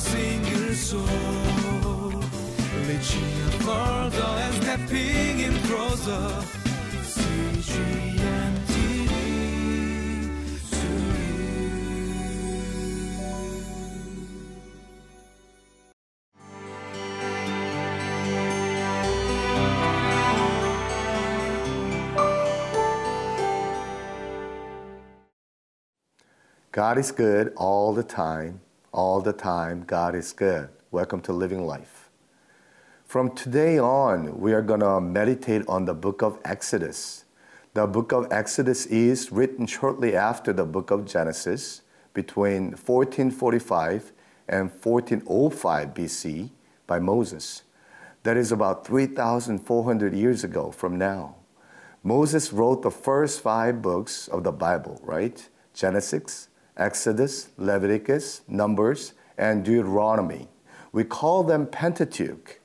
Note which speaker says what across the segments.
Speaker 1: single soul. And stepping in closer.
Speaker 2: God is good all the time. All the time, God is good. Welcome to Living Life. From today on, we are going to meditate on the book of Exodus. The book of Exodus is written shortly after the book of Genesis, between 1445 and 1405 BC by Moses. That is about 3,400 years ago from now. Moses wrote the first five books of the Bible, right? Genesis, Exodus, Leviticus, Numbers, and Deuteronomy. We call them Pentateuch.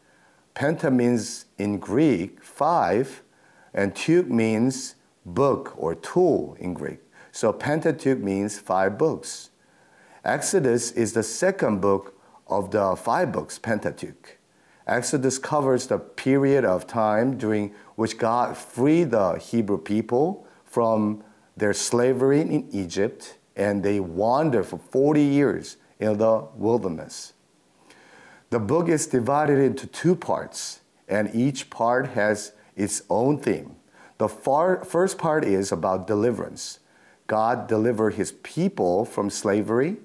Speaker 2: Penta means in Greek five, and Tuch means book or tool in Greek. So Pentateuch means five books. Exodus is the second book of the five books, Pentateuch. Exodus covers the period of time during which God freed the Hebrew people from their slavery in Egypt and they wander for 40 years in the wilderness. The book is divided into two parts, and each part has its own theme. The far, first part is about deliverance. God delivered his people from slavery.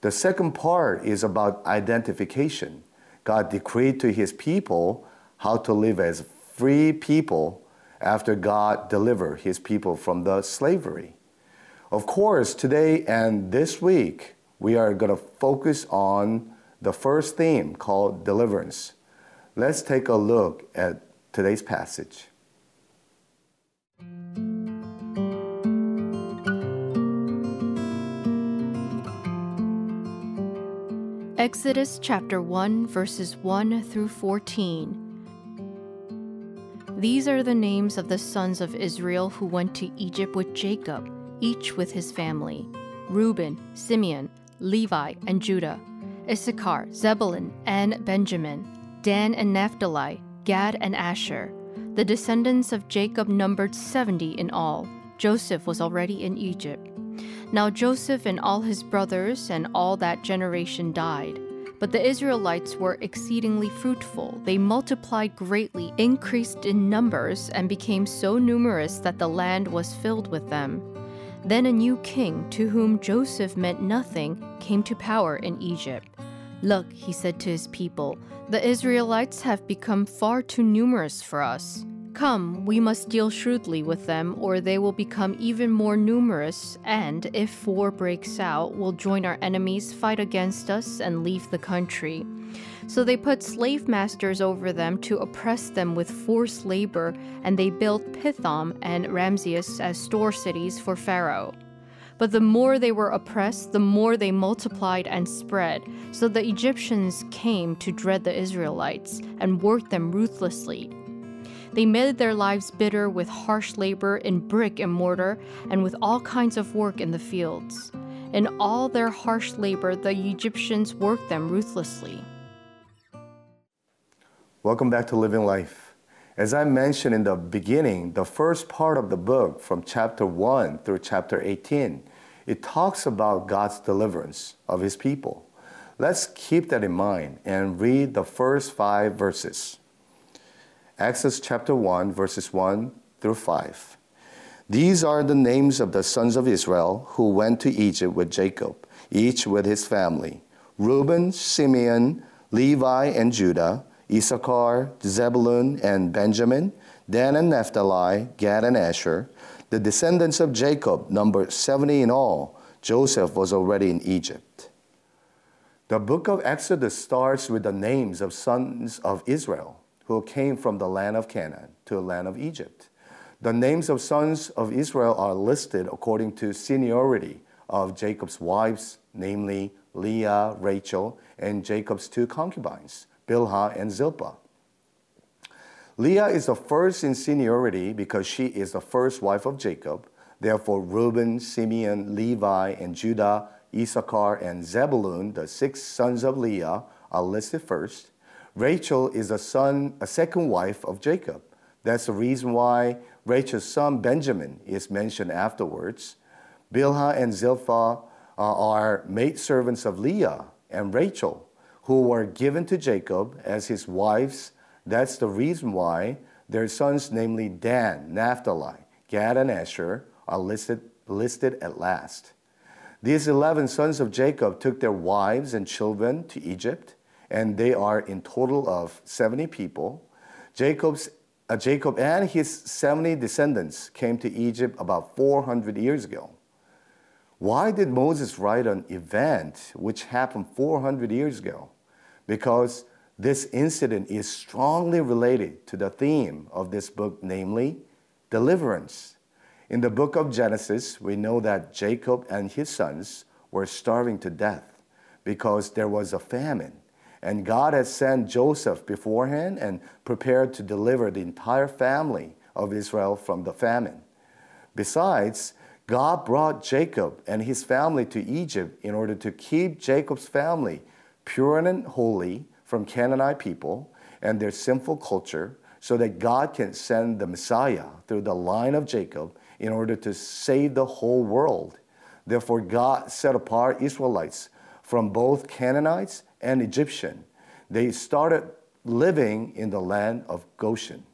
Speaker 2: The second part is about identification. God decreed to his people how to live as free people after God delivered his people from the slavery. Of course, today and this week, we are going to focus on the first theme called deliverance. Let's take a look at today's passage.
Speaker 3: Exodus chapter 1, verses 1 through 14. These are the names of the sons of Israel who went to Egypt with Jacob, each with his family Reuben, Simeon, Levi, and Judah, Issachar, Zebulun, and Benjamin, Dan and Naphtali, Gad and Asher. The descendants of Jacob numbered 70 in all. Joseph was already in Egypt. Now Joseph and all his brothers and all that generation died. But the Israelites were exceedingly fruitful. They multiplied greatly, increased in numbers, and became so numerous that the land was filled with them. Then a new king, to whom Joseph meant nothing, came to power in Egypt. Look, he said to his people, the Israelites have become far too numerous for us. Come, we must deal shrewdly with them, or they will become even more numerous, and if war breaks out, will join our enemies, fight against us, and leave the country. So they put slave masters over them to oppress them with forced labor, and they built Pithom and Ramses as store cities for Pharaoh. But the more they were oppressed, the more they multiplied and spread. So the Egyptians came to dread the Israelites and worked them ruthlessly. They made their lives bitter with harsh labor in brick and mortar and with all kinds of work in the fields. In all their harsh labor, the Egyptians worked them ruthlessly.
Speaker 2: Welcome back to Living Life. As I mentioned in the beginning, the first part of the book, from chapter 1 through chapter 18, it talks about God's deliverance of his people. Let's keep that in mind and read the first five verses. Exodus chapter 1, verses 1 through 5. These are the names of the sons of Israel who went to Egypt with Jacob, each with his family Reuben, Simeon, Levi, and Judah, Issachar, Zebulun, and Benjamin, Dan and Naphtali, Gad and Asher. The descendants of Jacob numbered 70 in all. Joseph was already in Egypt. The book of Exodus starts with the names of sons of Israel who came from the land of Canaan to the land of Egypt. The names of sons of Israel are listed according to seniority of Jacob's wives, namely Leah, Rachel, and Jacob's two concubines, Bilhah and Zilpah. Leah is the first in seniority because she is the first wife of Jacob. Therefore, Reuben, Simeon, Levi, and Judah Issachar, and Zebulun, the six sons of Leah, are listed first. Rachel is a son, a second wife of Jacob. That's the reason why Rachel's son Benjamin is mentioned afterwards. Bilhah and Zilpah uh, are maidservants of Leah and Rachel, who were given to Jacob as his wives. That's the reason why their sons, namely Dan, Naphtali, Gad, and Asher, are listed, listed at last. These 11 sons of Jacob took their wives and children to Egypt, and they are in total of 70 people. Jacob's, uh, Jacob and his 70 descendants came to Egypt about 400 years ago. Why did Moses write an event which happened 400 years ago? Because this incident is strongly related to the theme of this book, namely deliverance. In the book of Genesis, we know that Jacob and his sons were starving to death because there was a famine. And God had sent Joseph beforehand and prepared to deliver the entire family of Israel from the famine. Besides, God brought Jacob and his family to Egypt in order to keep Jacob's family pure and holy from Canaanite people and their sinful culture so that God can send the Messiah through the line of Jacob in order to save the whole world. Therefore, God set apart Israelites from both Canaanites and Egyptian. They started living in the land of Goshen.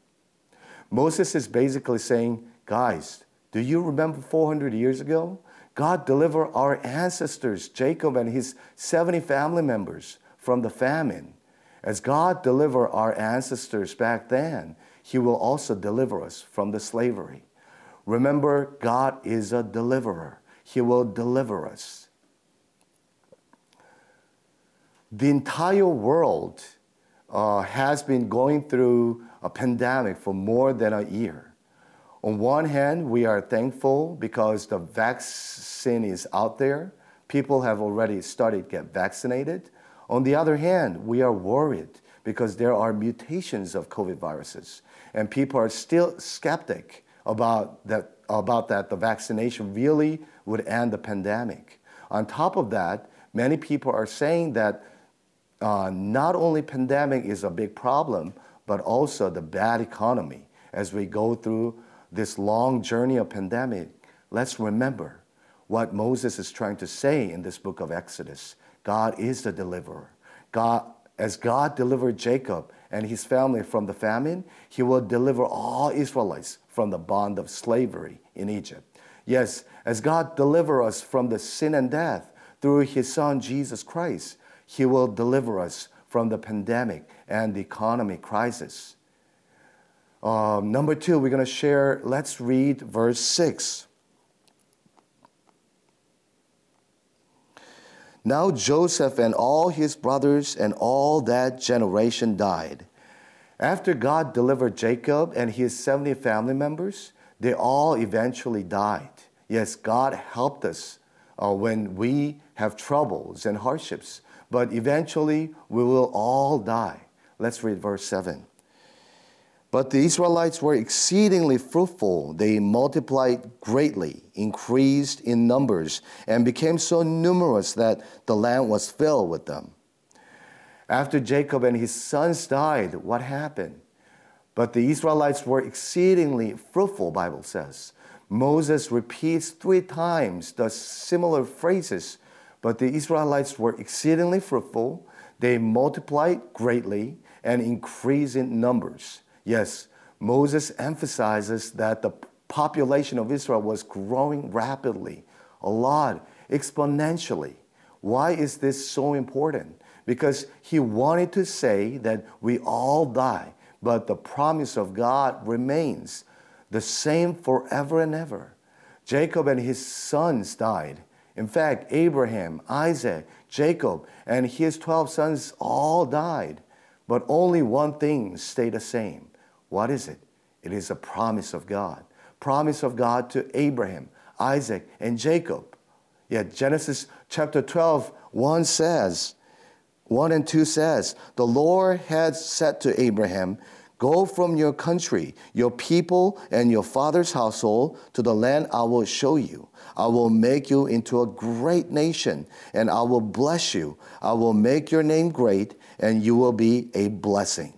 Speaker 2: Moses is basically saying, guys, do you remember 400 years ago? God delivered our ancestors, Jacob and his 70 family members, from the famine. As God delivered our ancestors back then, He will also deliver us from the slavery. Remember, God is a deliverer, He will deliver us. The entire world uh, has been going through a pandemic for more than a year. On one hand, we are thankful because the vaccine is out there. People have already started to get vaccinated. On the other hand, we are worried because there are mutations of COVID viruses, and people are still skeptic about that, about that the vaccination really would end the pandemic. On top of that, many people are saying that uh, not only pandemic is a big problem, but also the bad economy as we go through this long journey of pandemic, let's remember what Moses is trying to say in this book of Exodus. God is the deliverer. God, as God delivered Jacob and his family from the famine, he will deliver all Israelites from the bond of slavery in Egypt. Yes, as God deliver us from the sin and death through his son Jesus Christ, he will deliver us from the pandemic and the economy crisis. Um, number two, we're going to share, let's read verse 6. Now Joseph and all his brothers and all that generation died. After God delivered Jacob and his 70 family members, they all eventually died. Yes, God helped us uh, when we have troubles and hardships, but eventually we will all die. Let's read verse 7. But the Israelites were exceedingly fruitful. They multiplied greatly, increased in numbers, and became so numerous that the land was filled with them. After Jacob and his sons died, what happened? But the Israelites were exceedingly fruitful, Bible says. Moses repeats three times the similar phrases. But the Israelites were exceedingly fruitful. They multiplied greatly and increased in numbers. Yes, Moses emphasizes that the population of Israel was growing rapidly, a lot, exponentially. Why is this so important? Because he wanted to say that we all die, but the promise of God remains the same forever and ever. Jacob and his sons died. In fact, Abraham, Isaac, Jacob, and his 12 sons all died. But only one thing stayed the same what is it? It is a promise of God. Promise of God to Abraham, Isaac, and Jacob. Yet Genesis chapter 12, 1 says, 1 and 2 says, The Lord had said to Abraham, Go from your country, your people, and your father's household to the land I will show you. I will make you into a great nation, and I will bless you. I will make your name great, and you will be a blessing.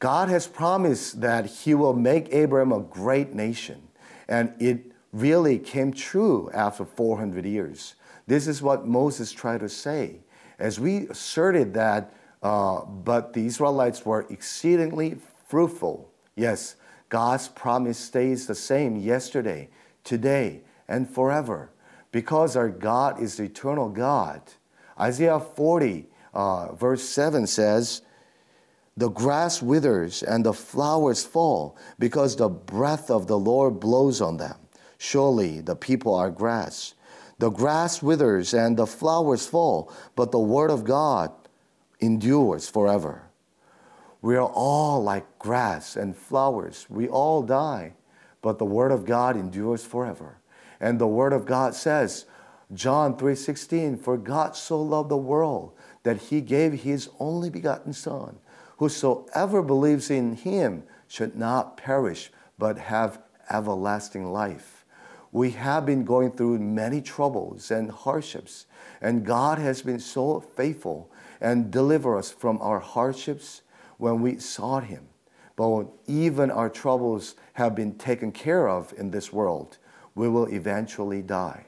Speaker 2: God has promised that He will make Abraham a great nation, and it really came true after 400 years. This is what Moses tried to say. As we asserted that uh, but the Israelites were exceedingly fruitful. Yes, God's promise stays the same yesterday, today, and forever because our God is the eternal God. Isaiah 40, uh, verse 7 says, The grass withers and the flowers fall because the breath of the Lord blows on them. Surely the people are grass. The grass withers and the flowers fall, but the word of God endures forever. We are all like grass and flowers. We all die, but the word of God endures forever. And the word of God says, John 3:16, for God so loved the world that he gave his only begotten son, whosoever believes in him should not perish but have everlasting life. We have been going through many troubles and hardships, and God has been so faithful and deliver us from our hardships when we sought Him. But even our troubles have been taken care of in this world, we will eventually die.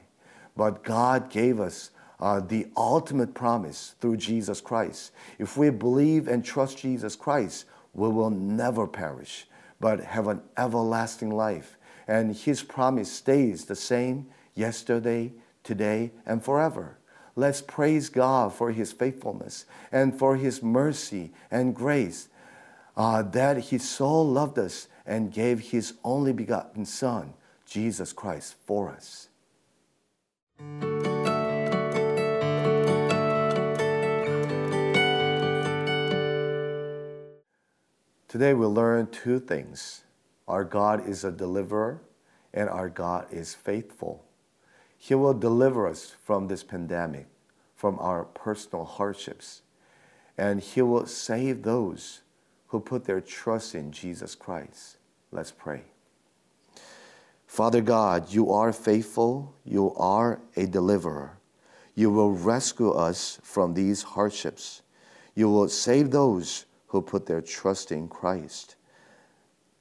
Speaker 2: But God gave us uh, the ultimate promise through Jesus Christ. If we believe and trust Jesus Christ, we will never perish, but have an everlasting life. And His promise stays the same yesterday, today, and forever. Let's praise God for His faithfulness and for His mercy and grace. Uh, that He so loved us and gave His only begotten Son, Jesus Christ, for us. Today we learn two things. Our God is a deliverer and our God is faithful. He will deliver us from this pandemic, from our personal hardships, and He will save those who put their trust in Jesus Christ. Let's pray. Father God, you are faithful, you are a deliverer. You will rescue us from these hardships. You will save those who put their trust in Christ.